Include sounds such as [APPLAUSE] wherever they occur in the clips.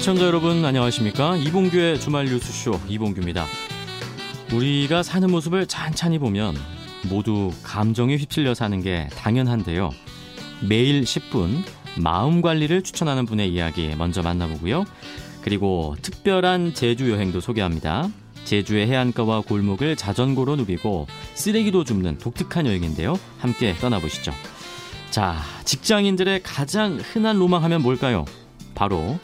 애청자 여러분 안녕하십니까? 이봉규의 주말 뉴스쇼 이봉규입니다. 우리가 사는 모습을 찬찬히 보면 모두 감정에 휩쓸려 사는 게 당연한데요. 매일 10분 마음 관리를 추천하는 분의 이야기 먼저 만나보고요. 그리고 특별한 제주 여행도 소개합니다. 제주의 해안가와 골목을 자전거로 누비고 쓰레기도 줍는 독특한 여행인데요. 함께 떠나보시죠. 자, 직장인들의 가장 흔한 로망하면 뭘까요? 바로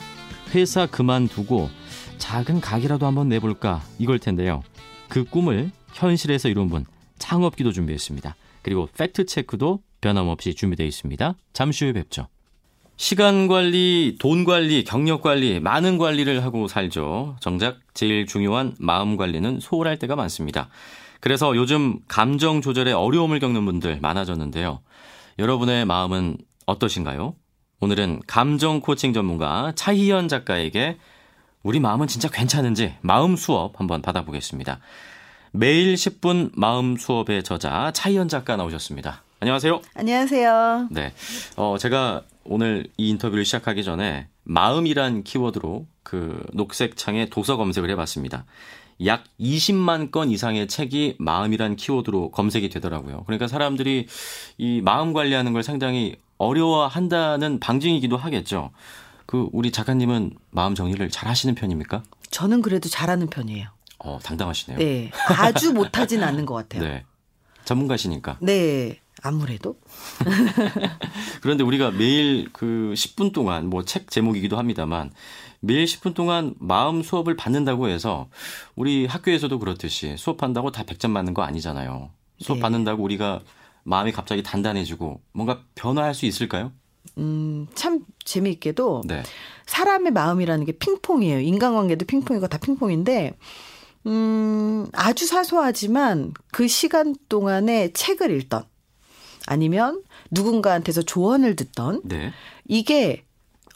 회사 그만두고 작은 가게라도 한번 내볼까 이걸 텐데요. 그 꿈을 현실에서 이룬 분 창업기도 준비했습니다. 그리고 팩트 체크도 변함없이 준비되어 있습니다. 잠시 후에 뵙죠. 시간 관리, 돈 관리, 경력 관리, 많은 관리를 하고 살죠. 정작 제일 중요한 마음 관리는 소홀할 때가 많습니다. 그래서 요즘 감정 조절에 어려움을 겪는 분들 많아졌는데요. 여러분의 마음은 어떠신가요? 오늘은 감정 코칭 전문가 차희연 작가에게 우리 마음은 진짜 괜찮은지 마음 수업 한번 받아보겠습니다. 매일 10분 마음 수업의 저자 차희연 작가 나오셨습니다. 안녕하세요. 안녕하세요. 네. 어, 제가 오늘 이 인터뷰를 시작하기 전에 마음이란 키워드로 그 녹색 창에 도서 검색을 해봤습니다. 약 20만 건 이상의 책이 마음이란 키워드로 검색이 되더라고요. 그러니까 사람들이 이 마음 관리하는 걸 상당히 어려워한다는 방증이기도 하겠죠. 그 우리 작가님은 마음 정리를 잘 하시는 편입니까? 저는 그래도 잘하는 편이에요. 어, 당당하시네요. 네. 아주 못하진 않는 것 같아요. 네. 전문가시니까. 네. 아무래도. [LAUGHS] 그런데 우리가 매일 그 10분 동안 뭐 책 제목이기도 합니다만 매일 10분 동안 마음 수업을 받는다고 해서 우리 학교에서도 그렇듯이 수업한다고 다 100점 맞는 거 아니잖아요. 수업 네. 받는다고 우리가 마음이 갑자기 단단해지고 뭔가 변화할 수 있을까요? 음, 참 재미있게도 네. 사람의 마음이라는 게 핑퐁이에요. 인간관계도 핑퐁이고 다 핑퐁인데 음, 아주 사소하지만 그 시간 동안에 책을 읽던 아니면 누군가한테서 조언을 듣던 네. 이게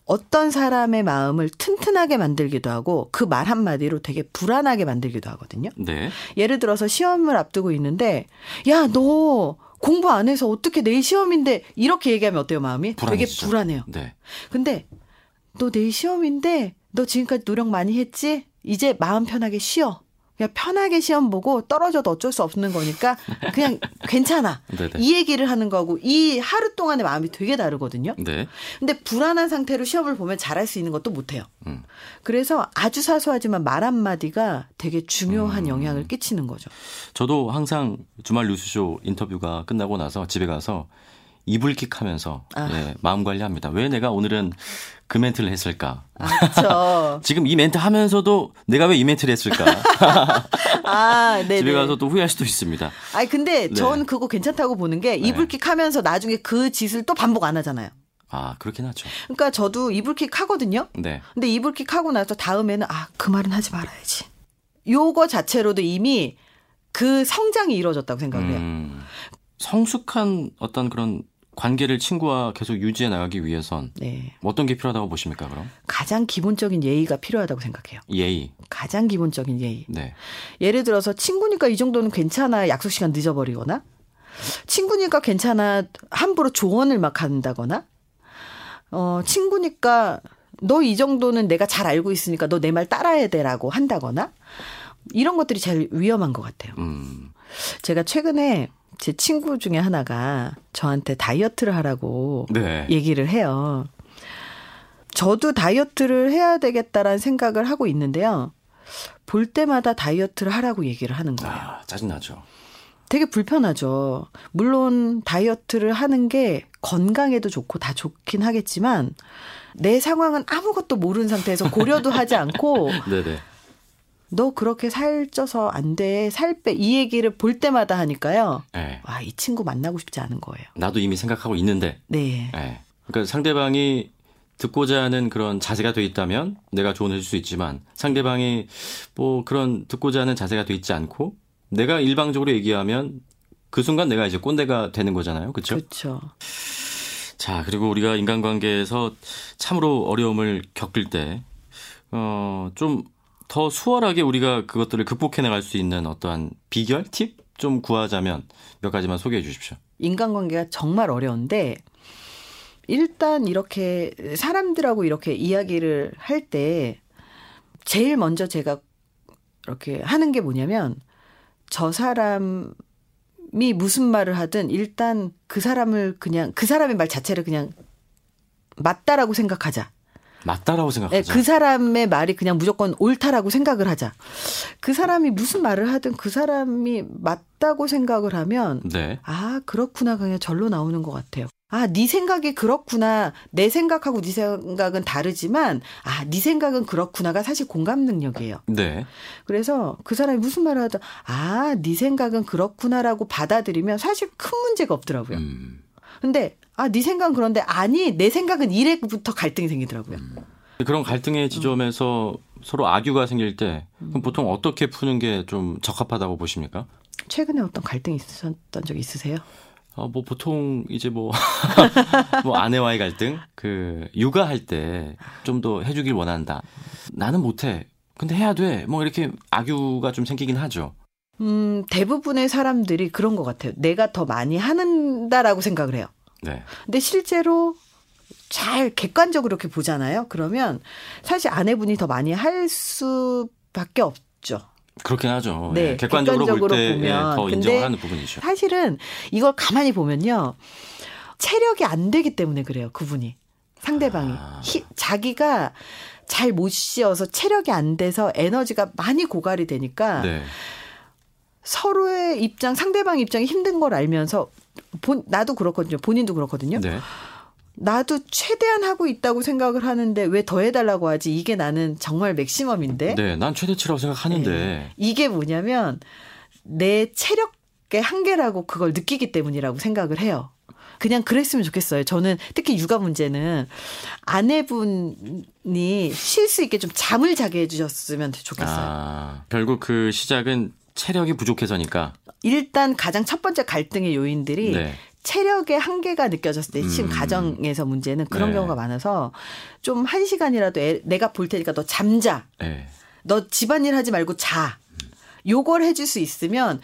어떤 사람의 마음을 튼튼하게 만들기도 하고 그 말 한마디로 되게 불안하게 만들기도 하거든요. 네. 예를 들어서 시험을 앞두고 있는데 야, 너 공부 안 해서 어떻게 내일 시험인데 이렇게 얘기하면 어때요, 마음이? 불안해지죠. 되게 불안해요. 네. 근데 너 내일 시험인데 너 지금까지 노력 많이 했지? 이제 마음 편하게 쉬어. 그냥 편하게 시험 보고 떨어져도 어쩔 수 없는 거니까 그냥 괜찮아. [LAUGHS] 이 얘기를 하는 거고 이 하루 동안의 마음이 되게 다르거든요. 네. 근데 불안한 상태로 시험을 보면 잘할 수 있는 것도 못해요. 음. 그래서 아주 사소하지만 말 한마디가 되게 중요한 음. 영향을 끼치는 거죠. 저도 항상 주말 뉴스쇼 인터뷰가 끝나고 나서 집에 가서 이불킥 하면서 아. 예, 마음 관리합니다. 왜 내가 오늘은 그 멘트를 했을까? 아. [LAUGHS] 지금 이 멘트 하면서도 내가 왜 이 멘트를 했을까? [LAUGHS] 아, 네. 집에 가서 또 후회할 수도 있습니다. 아니 근데 네. 전 그거 괜찮다고 보는 게 이불킥 하면서 나중에 그 짓을 또 반복 안 하잖아요. 아, 그렇긴 하죠. 그러니까 저도 이불킥 하거든요. 네. 근데 이불킥 하고 나서 다음에는 아, 그 말은 하지 말아야지. 요거 자체로도 이미 그 성장이 이루어졌다고 생각을 해요. 음, 성숙한 어떤 그런 관계를 친구와 계속 유지해 나가기 위해선 네. 어떤 게 필요하다고 보십니까, 그럼? 가장 기본적인 예의가 필요하다고 생각해요. 예의. 가장 기본적인 예의. 네. 예를 들어서 친구니까 이 정도는 괜찮아 약속 시간 늦어버리거나 친구니까 괜찮아 함부로 조언을 막 한다거나 어 친구니까 너 이 정도는 내가 잘 알고 있으니까 너 내 말 따라야 돼라고 한다거나 이런 것들이 제일 위험한 것 같아요. 음, 제가 최근에 제 친구 중에 하나가 저한테 다이어트를 하라고 네. 얘기를 해요. 저도 다이어트를 해야 되겠다라는 생각을 하고 있는데요. 볼 때마다 다이어트를 하라고 얘기를 하는 거예요. 아, 짜증나죠. 되게 불편하죠. 물론 다이어트를 하는 게 건강에도 좋고 다 좋긴 하겠지만 내 상황은 아무것도 모르는 상태에서 고려도 하지 않고 [LAUGHS] 네네. 너 그렇게 살쪄서 안 돼. 살 빼. 이 얘기를 볼 때마다 하니까요. 네. 와, 이 친구 만나고 싶지 않은 거예요. 나도 이미 생각하고 있는데. 네. 네. 그러니까 상대방이 듣고자 하는 그런 자세가 돼 있다면 내가 조언해 줄 수 있지만 상대방이 뭐 그런 듣고자 하는 자세가 돼 있지 않고 내가 일방적으로 얘기하면 그 순간 내가 이제 꼰대가 되는 거잖아요. 그렇죠? 그렇죠. 자, 그리고 우리가 인간관계에서 참으로 어려움을 겪을 때, 어, 좀 더 수월하게 우리가 그것들을 극복해 나갈 수 있는 어떠한 비결, 팁? 좀 구하자면 몇 가지만 소개해 주십시오. 인간관계가 정말 어려운데 일단 이렇게 사람들하고 이렇게 이야기를 할 때 제일 먼저 제가 이렇게 하는 게 뭐냐면 저 사람이 무슨 말을 하든 일단 그 사람을 그냥 그 사람의 말 자체를 그냥 맞다라고 생각하자. 맞다라고 생각하자. 네, 그 사람의 말이 그냥 무조건 옳다라고 생각을 하자. 그 사람이 무슨 말을 하든 그 사람이 맞다고 생각을 하면 네. 아 그렇구나 그냥 절로 나오는 것 같아요. 아, 네 생각이 그렇구나. 내 생각하고 네 생각은 다르지만, 아, 네 생각은 그렇구나가 사실 공감 능력이에요. 네. 그래서 그 사람이 무슨 말을 하든, 아, 네 생각은 그렇구나라고 받아들이면 사실 큰 문제가 없더라고요. 음. 근데, 아, 네 생각은 그런데, 아니, 내 생각은 이래부터 갈등이 생기더라고요. 음. 그런 갈등의 지점에서 서로 악유가 생길 때, 그럼 보통 어떻게 푸는 게 좀 적합하다고 보십니까? 최근에 어떤 갈등이 있었던 적 있으세요? 어, 뭐 보통 이제 뭐, [LAUGHS] 뭐 아내와의 갈등, 그 육아할 때 좀 더 해주길 원한다. 나는 못해. 근데 해야 돼. 뭐 이렇게 악유가 좀 생기긴 하죠. 음, 대부분의 사람들이 그런 것 같아요. 내가 더 많이 하는다라고 생각을 해요. 네. 근데 실제로 잘 객관적으로 이렇게 보잖아요. 그러면 사실 아내분이 더 많이 할 수밖에 없죠. 그렇긴 하죠. 네, 예, 객관적으로, 객관적으로 볼 때 보면. 더 근데 인정을 하는 부분이죠. 사실은 이걸 가만히 보면요. 체력이 안 되기 때문에 그래요. 그분이. 상대방이. 아. 히, 자기가 잘 못 쉬어서 체력이 안 돼서 에너지가 많이 고갈이 되니까 네. 서로의 입장, 상대방 입장이 힘든 걸 알면서 본, 나도 그렇거든요. 본인도 그렇거든요. 네. 나도 최대한 하고 있다고 생각을 하는데 왜 더 해달라고 하지? 이게 나는 정말 맥시멈인데. 네. 난 최대치라고 생각하는데. 네. 이게 뭐냐면 내 체력의 한계라고 그걸 느끼기 때문이라고 생각을 해요. 그냥 그랬으면 좋겠어요. 저는 특히 육아 문제는 아내분이 쉴 수 있게 좀 잠을 자게 해주셨으면 좋겠어요. 아, 결국 그 시작은 체력이 부족해서니까. 일단 가장 첫 번째 갈등의 요인들이 네. 체력의 한계가 느껴졌을 때 지금 음. 가정에서 문제는 그런 네. 경우가 많아서 좀 한 시간이라도 애- 내가 볼 테니까 너 잠자. 네. 너 집안일 하지 말고 자. 요걸 해줄 수 있으면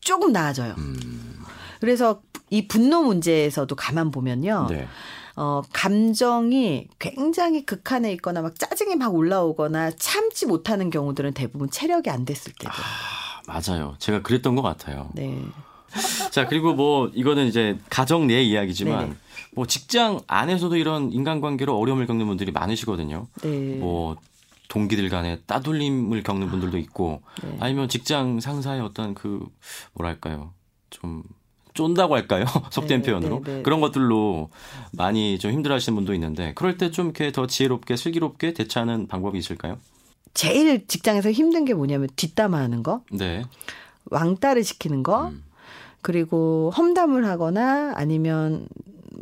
조금 나아져요. 음. 그래서 이 분노 문제에서도 가만 보면요. 네. 어, 감정이 굉장히 극한에 있거나 막 짜증이 막 올라오거나 참지 못하는 경우들은 대부분 체력이 안 됐을 때죠. 아, 맞아요. 제가 그랬던 것 같아요. 네. 자, 그리고 뭐 이거는 이제 가정 내 이야기지만 네네. 뭐 직장 안에서도 이런 인간관계로 어려움을 겪는 분들이 많으시거든요. 네. 뭐 동기들 간에 따돌림을 겪는 분들도 있고 네. 아니면 직장 상사의 어떤 그 뭐랄까요? 좀 쫀다고 할까요? [LAUGHS] 속된 네, 표현으로. 네, 네. 그런 것들로 많이 좀 힘들어 하시는 분도 있는데 그럴 때 좀 이렇게 더 지혜롭게 슬기롭게 대처하는 방법이 있을까요? 제일 직장에서 힘든 게 뭐냐면 뒷담화하는 거, 네. 왕따를 시키는 거, 음. 그리고 험담을 하거나 아니면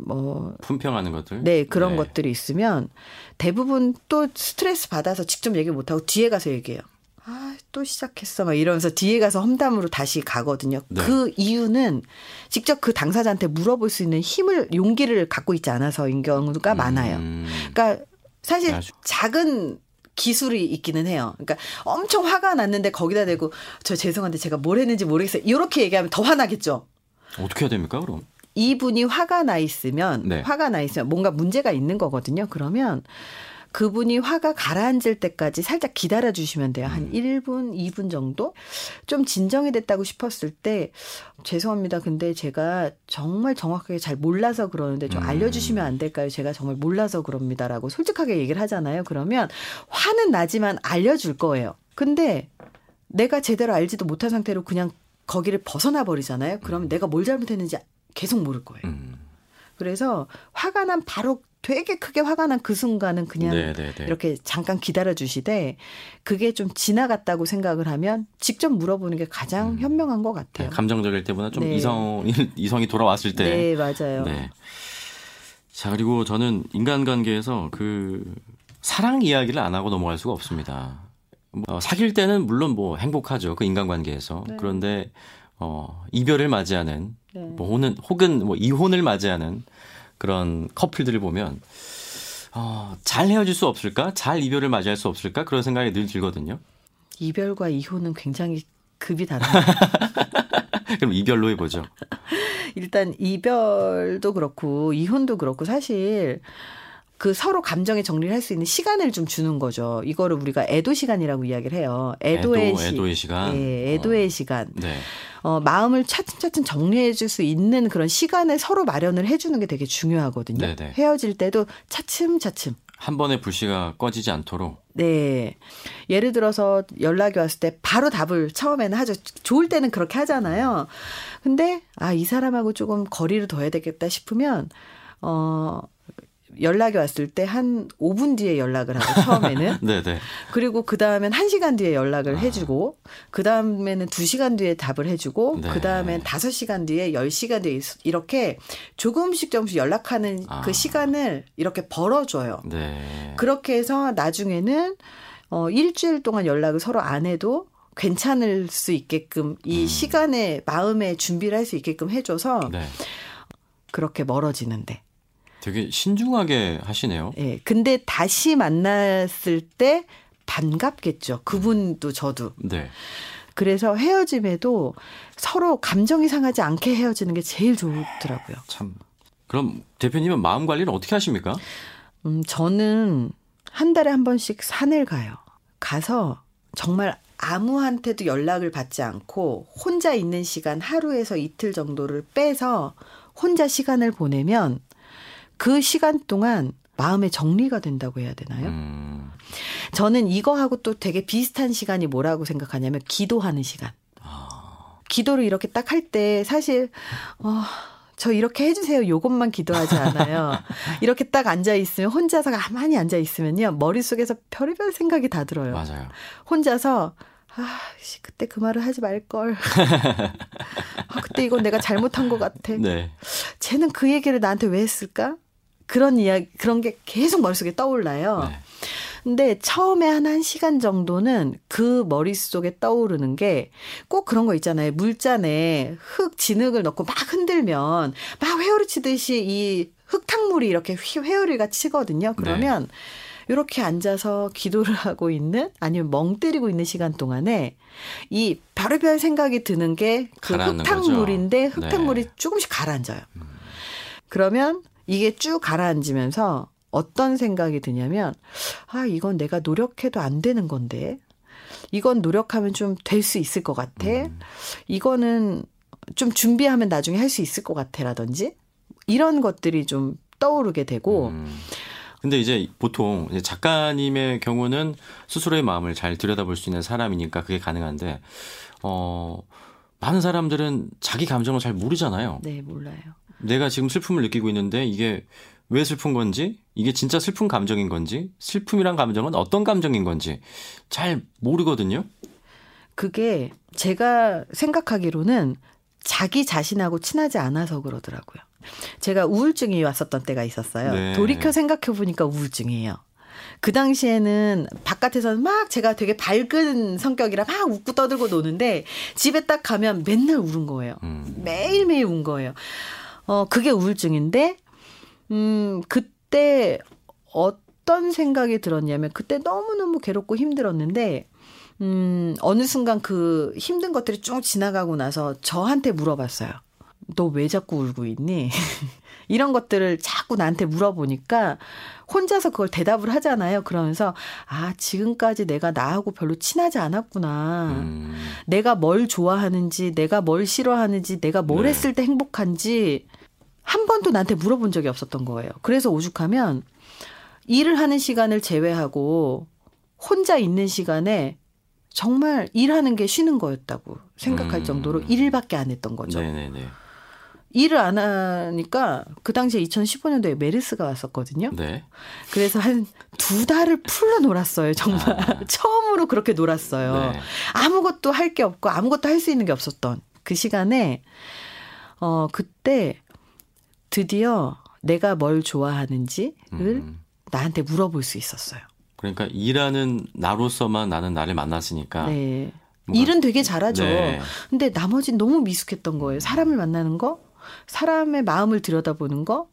뭐 품평하는 것들. 네, 그런 네. 것들이 있으면 대부분 또 스트레스 받아서 직접 얘기 못 하고 뒤에 가서 얘기해요. 아, 또 시작했어. 막 이러면서 뒤에 가서 험담으로 다시 가거든요. 네. 그 이유는 직접 그 당사자한테 물어볼 수 있는 힘을, 용기를 갖고 있지 않아서인 경우가 많아요. 음. 그러니까 사실 아주- 작은 기술이 있기는 해요. 그러니까 엄청 화가 났는데 거기다 대고 저 죄송한데 제가 뭘 했는지 모르겠어요. 이렇게 얘기하면 더 화나겠죠. 어떻게 해야 됩니까, 그럼? 이분이 화가 나 있으면 네. 화가 나 있으면 뭔가 문제가 있는 거거든요. 그러면 그분이 화가 가라앉을 때까지 살짝 기다려 주시면 돼요. 음. 한 1분, 2분 정도? 좀 진정이 됐다고 싶었을 때 죄송합니다. 근데 제가 정말 정확하게 잘 몰라서 그러는데 좀 음. 알려 주시면 안 될까요? 제가 정말 몰라서 그럽니다라고 솔직하게 얘기를 하잖아요. 그러면 화는 나지만 알려 줄 거예요. 근데 내가 제대로 알지도 못한 상태로 그냥 거기를 벗어나 버리잖아요. 그러면 내가 뭘 잘못했는지 계속 모를 거예요. 음. 그래서 화가 난 바로 되게 크게 화가 난 그 순간은 그냥 네, 네, 네. 이렇게 잠깐 기다려 주시되 그게 좀 지나갔다고 생각을 하면 직접 물어보는 게 가장 현명한 것 네, 같아요. 감정적일 때보다 좀 네. 이성이 이성이 돌아왔을 때. 네, 맞아요. 네. 자 그리고 저는 인간관계에서 그 사랑 이야기를 안 하고 넘어갈 수가 없습니다. 어, 사귈 때는 물론 뭐 행복하죠 그 인간관계에서 네. 그런데 어, 이별을 맞이하는 네. 뭐 혹은 혹은 뭐 이혼을 맞이하는 그런 커플들을 보면 어, 잘 헤어질 수 없을까 잘 이별을 맞이할 수 없을까 그런 생각이 늘 들거든요. 이별과 이혼은 굉장히 급이 다른 [LAUGHS] 그럼 이별로 해보죠. 일단 이별도 그렇고 이혼도 그렇고 사실 그 서로 감정의 정리를 할 수 있는 시간을 좀 주는 거죠. 이거를 우리가 애도 시간이라고 이야기를 해요. 애도의, 애도, 시, 애도의 시간. 네, 애도의 어. 시간. 네. 어, 마음을 차츰차츰 정리해 줄 수 있는 그런 시간을 서로 마련을 해 주는 게 되게 중요하거든요. 네네. 헤어질 때도 차츰차츰 한 번에 불씨가 꺼지지 않도록. 네. 예를 들어서 연락이 왔을 때 바로 답을 처음에는 하죠. 좋을 때는 그렇게 하잖아요. 근데 아, 이 사람하고 조금 거리를 둬야 되겠다 싶으면 어 연락이 왔을 때 한 5분 뒤에 연락을 하고 처음에는 [LAUGHS] 네네. 그리고 그 다음엔 1시간 뒤에 연락을 아. 해주고 그 다음에는 2시간 뒤에 답을 해주고 네. 그 다음엔 5시간 뒤에 10시간 뒤에 이렇게 조금씩 조금씩 연락하는 아. 그 시간을 이렇게 벌어줘요. 네. 그렇게 해서 나중에는 어 일주일 동안 연락을 서로 안 해도 괜찮을 수 있게끔 이 음. 시간에 마음의 준비를 할 수 있게끔 해줘서 네. 그렇게 멀어지는데. 되게 신중하게 하시네요. 예. 네, 근데 다시 만났을 때 반갑겠죠. 그분도 저도. 네. 그래서 헤어짐에도 서로 감정이 상하지 않게 헤어지는 게 제일 좋더라고요. 참. 그럼 대표님은 마음 관리를 어떻게 하십니까? 음, 저는 한 달에 한 번씩 산을 가요. 가서 정말 아무한테도 연락을 받지 않고 혼자 있는 시간 하루에서 이틀 정도를 빼서 혼자 시간을 보내면 그 시간 동안 마음의 정리가 된다고 해야 되나요? 음. 저는 이거하고 또 되게 비슷한 시간이 뭐라고 생각하냐면 기도하는 시간. 아. 기도를 이렇게 딱 할 때 사실 어, 저 이렇게 해주세요. 요것만 기도하지 않아요. [LAUGHS] 이렇게 딱 앉아 있으면 혼자서 가만히 앉아 있으면요 머릿속에서 별의별 생각이 다 들어요. 맞아요. 혼자서 아, 씨, 그때 그 말을 하지 말걸. [LAUGHS] 아, 그때 이건 내가 잘못한 것 같아. 네. 쟤는 그 얘기를 나한테 왜 했을까? 그런 이야기, 그런 게 계속 머릿속에 떠올라요. 네. 근데 처음에 한 1시간 정도는 그 머릿속에 떠오르는 게 꼭 그런 거 있잖아요. 물잔에 흙, 진흙을 넣고 막 흔들면 막 회오리 치듯이 이 흙탕물이 이렇게 회오리가 치거든요. 그러면 네. 이렇게 앉아서 기도를 [LAUGHS] 하고 있는 아니면 멍 때리고 있는 시간 동안에 이 별의별 생각이 드는 게 그 흙탕물인데 흙탕물이 네. 조금씩 가라앉아요. 음. 그러면 이게 쭉 가라앉으면서 어떤 생각이 드냐면, 아, 이건 내가 노력해도 안 되는 건데, 이건 노력하면 좀 될 수 있을 것 같아. 음. 이거는 좀 준비하면 나중에 할 수 있을 것 같아라든지, 이런 것들이 좀 떠오르게 되고, 음. 근데 이제 보통 작가님의 경우는 스스로의 마음을 잘 들여다볼 수 있는 사람이니까 그게 가능한데, 어, 많은 사람들은 자기 감정을 잘 모르잖아요. 네, 몰라요. 내가 지금 슬픔을 느끼고 있는데 이게 왜 슬픈 건지, 이게 진짜 슬픈 감정인 건지, 슬픔이란 감정은 어떤 감정인 건지 잘 모르거든요. 그게 제가 생각하기로는 자기 자신하고 친하지 않아서 그러더라고요. 제가 우울증이 왔었던 때가 있었어요. 네. 돌이켜 생각해 보니까 우울증이에요. 그 당시에는 바깥에서는 막 제가 되게 밝은 성격이라 막 웃고 떠들고 노는데 집에 딱 가면 맨날 울은 거예요. 음. 매일매일 운 거예요. 어, 그게 우울증인데, 음, 그때 어떤 생각이 들었냐면, 그때 너무너무 괴롭고 힘들었는데, 음, 어느 순간 그 힘든 것들이 쭉 지나가고 나서 저한테 물어봤어요. 너 왜 자꾸 울고 있니? [LAUGHS] 이런 것들을 자꾸 나한테 물어보니까 혼자서 그걸 대답을 하잖아요. 그러면서 아 지금까지 내가 나하고 별로 친하지 않았구나. 음. 내가 뭘 좋아하는지, 내가 뭘 싫어하는지, 내가 뭘 네. 했을 때 행복한지 한 번도 나한테 물어본 적이 없었던 거예요. 그래서 오죽하면 일을 하는 시간을 제외하고 혼자 있는 시간에 정말 일하는 게 쉬는 거였다고 생각할 음. 정도로 일밖에 안 했던 거죠. 네네네. 일을 안 하니까 그 당시에 2015년도에 메르스가 왔었거든요. 네. 그래서 한 두 달을 풀로 놀았어요. 정말 아. [LAUGHS] 처음으로 그렇게 놀았어요. 네. 아무것도 할 게 없고 아무것도 할 수 있는 게 없었던 그 시간에 어 그때 드디어 내가 뭘 좋아하는지를 음. 나한테 물어볼 수 있었어요. 그러니까 일하는 나로서만 나는 나를 만났으니까. 네. 일은 되게 잘하죠. 네. 근데 나머지는 너무 미숙했던 거예요. 사람을 만나는 거, 사람의 마음을 들여다보는 거,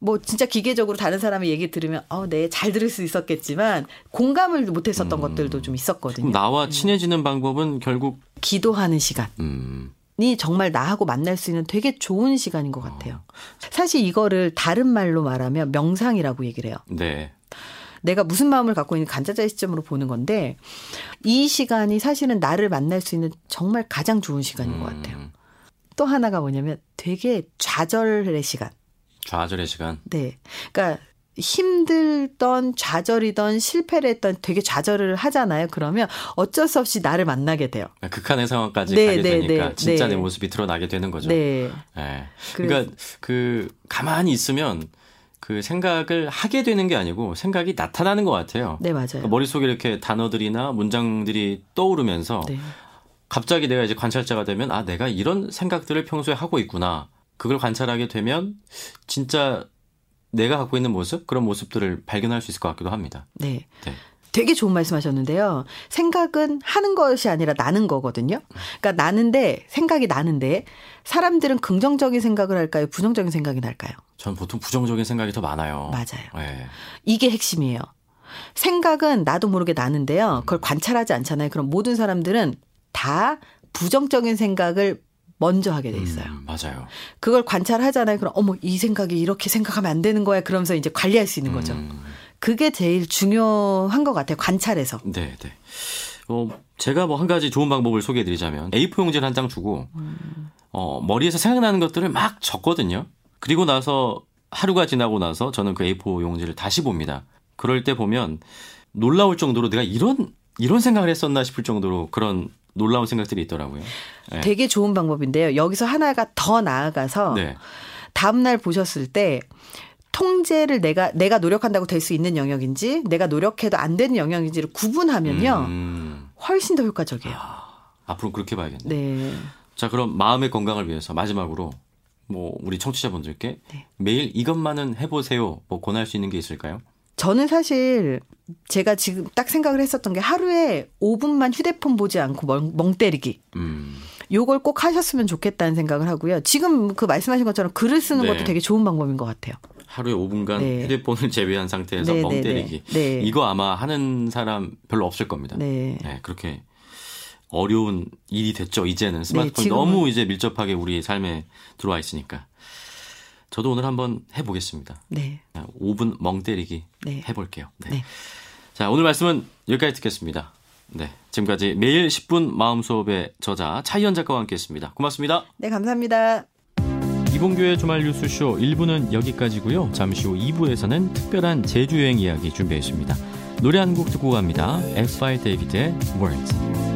뭐 진짜 기계적으로 다른 사람의 얘기 들으면 어, 네, 잘 들을 수 있었겠지만 공감을 못 했었던 음. 것들도 좀 있었거든요. 나와 친해지는 방법은 결국 기도하는 시간. 음. 이 정말 나하고 만날 수 있는 되게 좋은 시간인 것 같아요. 사실 이거를 다른 말로 말하면 명상이라고 얘기를 해요. 네. 내가 무슨 마음을 갖고 있는 간자자의 시점으로 보는 건데 이 시간이 사실은 나를 만날 수 있는 정말 가장 좋은 시간인 것 같아요. 음, 또 하나가 뭐냐면 되게 좌절의 시간. 좌절의 시간. 네. 그러니까 힘들던 좌절이던 실패를 했던 되게 좌절을 하잖아요. 그러면 어쩔 수 없이 나를 만나게 돼요. 극한의 상황까지 네, 가게 네, 되니까 네, 진짜 네. 내 모습이 드러나게 되는 거죠. 네. 예. 그래서- 그러니까 그 가만히 있으면 그 생각을 하게 되는 게 아니고 생각이 나타나는 것 같아요. 네, 맞아요. 그러니까 머릿속에 이렇게 단어들이나 문장들이 떠오르면서 네. 갑자기 내가 이제 관찰자가 되면 아 내가 이런 생각들을 평소에 하고 있구나. 그걸 관찰하게 되면 진짜 내가 갖고 있는 모습 그런 모습들을 발견할 수 있을 것 같기도 합니다. 네. 네. 되게 좋은 말씀 하셨는데요. 생각은 하는 것이 아니라 나는 거거든요. 그러니까 나는데, 생각이 나는데, 사람들은 긍정적인 생각을 할까요? 부정적인 생각이 날까요? 전 보통 부정적인 생각이 더 많아요. 맞아요. 예. 이게 핵심이에요. 생각은 나도 모르게 나는데요. 그걸 관찰하지 않잖아요. 그럼 모든 사람들은 다 부정적인 생각을 먼저 하게 돼 있어요. 음, 맞아요. 그걸 관찰하잖아요. 그럼 어머 이 생각이 이렇게 생각하면 안 되는 거야. 그러면서 이제 관리할 수 있는 거죠. 음, 그게 제일 중요한 것 같아요. 관찰에서. 네, 네. 어, 제가 뭐 한 가지 좋은 방법을 소개해 드리자면 A4 용지를 한 장 주고 어, 머리에서 생각나는 것들을 막 적거든요. 그리고 나서 하루가 지나고 나서 저는 그 A4 용지를 다시 봅니다. 그럴 때 보면 놀라울 정도로 내가 이런 이런 생각을 했었나 싶을 정도로 그런 놀라운 생각들이 있더라고요. 네. 되게 좋은 방법인데요. 여기서 하나가 더 나아가서 네. 다음 날 보셨을 때 통제를 내가 내가 노력한다고 될 수 있는 영역인지 내가 노력해도 안 되는 영역인지를 구분하면요. 음, 훨씬 더 효과적이에요. 앞으로 그렇게 봐야겠네. 네. 자, 그럼 마음의 건강을 위해서 마지막으로 뭐 우리 청취자분들께 네. 매일 이것만은 해 보세요. 뭐 권할 수 있는 게 있을까요? 저는 사실 제가 지금 딱 생각을 했었던 게 하루에 5분만 휴대폰 보지 않고 멍, 멍 때리기. 음, 요걸 꼭 하셨으면 좋겠다는 생각을 하고요. 지금 그 말씀하신 것처럼 글을 쓰는 네. 것도 되게 좋은 방법인 것 같아요. 하루에 5분간 네. 휴대폰을 [LAUGHS] 제외한 상태에서 네, 멍 네, 때리기. 네. 네. 이거 아마 하는 사람 별로 없을 겁니다. 네. 네, 그렇게 어려운 일이 됐죠. 이제는 스마트폰이 너무 이제 밀접하게 우리 삶에 들어와 있으니까. 저도 오늘 한번 해보겠습니다. 네. 5분 멍 때리기 네. 해볼게요. 네. 네. 자, 오늘 말씀은 여기까지 듣겠습니다. 네. 지금까지 매일 10분 마음 수업의 저자 차이현 작가와 함께 했습니다. 고맙습니다. 네, 감사합니다. 이봉규의 주말 뉴스쇼 1부는 여기까지고요. 잠시 후 2부에서는 특별한 제주 여행 이야기 준비했습니다. 노래 한 곡 듣고 갑니다. F.I. 데이비드의 Words.